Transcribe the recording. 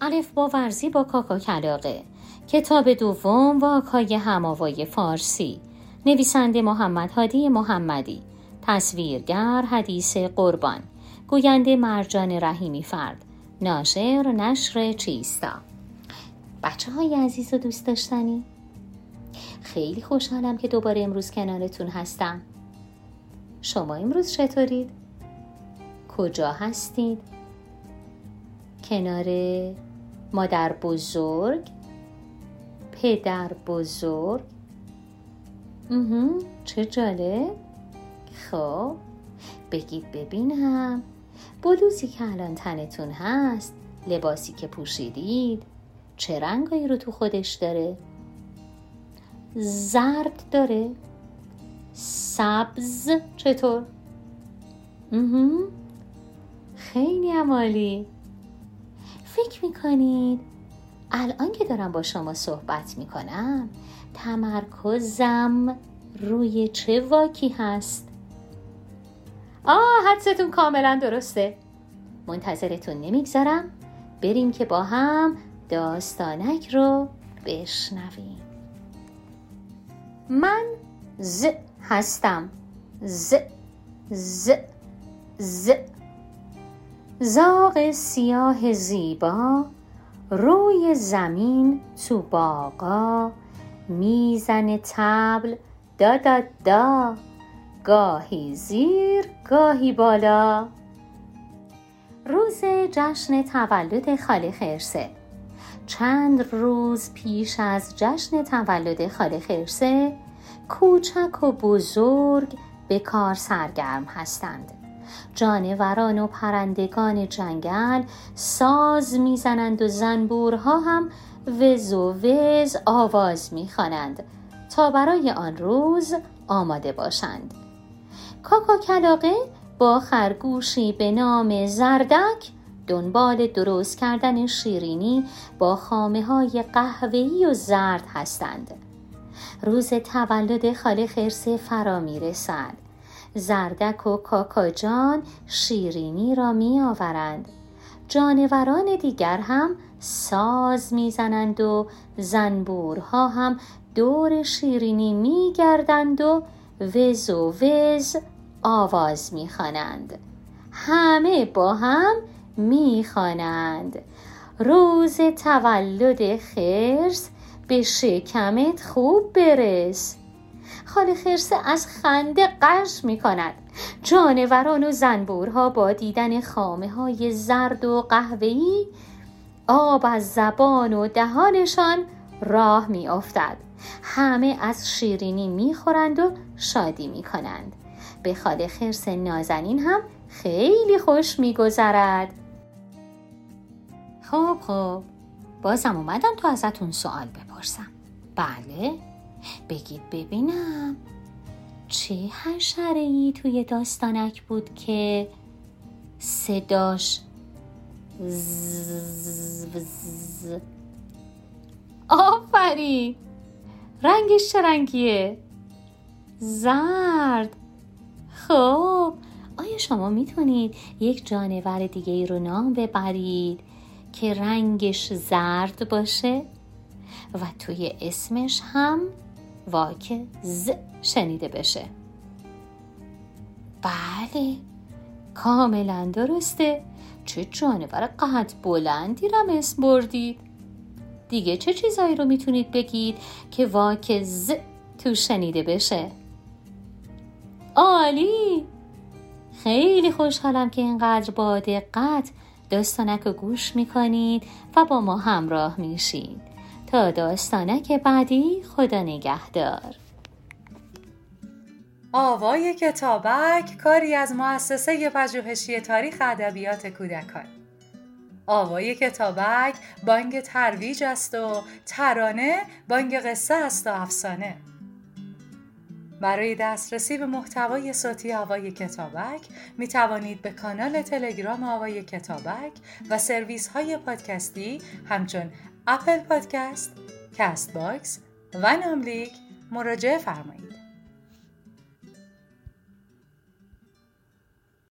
الف با ورزی با کاکا کلاقه کتاب دوم واکای هماوای فارسی. نویسنده محمد هادی محمدی. تصویرگر حدیث قربان. گوینده مرجان رحیمی فرد. ناشر نشر چیستا. بچه های عزیز و دوست داشتنی خیلی خوشحالم که دوباره امروز کنارتون هستم. شما امروز چطورید؟ کجا هستید؟ کنار مادر بزرگ پدر بزرگ. چه جالب خب بگید ببینم. بلوزی که الان تنتون هست لباسی که پوشیدید چه رنگایی رو تو خودش داره؟ زرد داره. سبز. چطور؟ خیلی عمالی. فکر می‌کنید؟ الان که دارم با شما صحبت می‌کنم تمرکزم روی چه واکی هست؟ آه حدستون کاملا درسته. منتظرتون نمی‌گذارم. بریم که با هم داستانک رو بشنویم. من ز هستم. ز ز ز. زاغ سیاه زیبا روی زمین تو باقا می‌زنه تبل دا دا دا گاهی زیر گاهی بالا. روز جشن تولد خاله خرسه. چند روز پیش از جشن تولد خاله خرسه کوچک و بزرگ به کار سرگرم هستند. جانوران و پرندگان جنگل ساز می‌زنند و زنبورها هم وز و وز آواز می‌خوانند تا برای آن روز آماده باشند کاکا کلاقه با خرگوشی به نام زردک دنبال درست کردن شیرینی با خامه های قهوه‌ای و زرد هستند. روز تولد خاله خرسه فرا می رسد. زردک و کاکاجان شیرینی را می آورند. جانوران دیگر هم ساز می‌زنند و زنبورها هم دور شیرینی می گردند و وز و وز آواز می خوانند. همه با هم می‌خوانند روز تولد خرس به شکمت خوب برس خاله خرسه از خنده قش می کند جانوران و زنبورها با دیدن خامه های زرد و قهوه‌ای آب از زبان و دهانشان راه می افتد. همه از شیرینی می خورند و شادی می کنند. به خاله خرس نازنین هم خیلی خوش می گذرد. خب خب بازم اومدم تو ازتون سوال بپرسم بله بگید ببینم چه حشره ای توی داستانک بود که صداش زز آفرین رنگش چه رنگیه زرد. خب آیا شما می‌تونید یک جانور دیگه ای رو نام ببرید که رنگش زرد باشه؟ و توی اسمش هم واک ز شنیده بشه. بله کاملا درسته. چه جانور قد بلندی رم اسم بردید دیگه چه چیزایی رو می‌تونید بگید که واک ز تو شنیده بشه؟ عالی! خیلی خوشحالم که اینقدر با دقت داستانک رو گوش می‌کنید و با ما همراه میشید تا داستانک بعدی خدا نگهدار. آوای کتابک کاری از مؤسسه پژوهشی تاریخ ادبیات کودکان. آوای کتابک بانگ ترویج است و ترانه بانگ قصه است و افسانه. برای دسترسی به محتوای صوتی آوای کتابک می توانید به کانال تلگرام آوای کتابک و سرویس های پادکستی همچون اپل پادکست، کست باکس و ناملیک مراجعه فرمایید.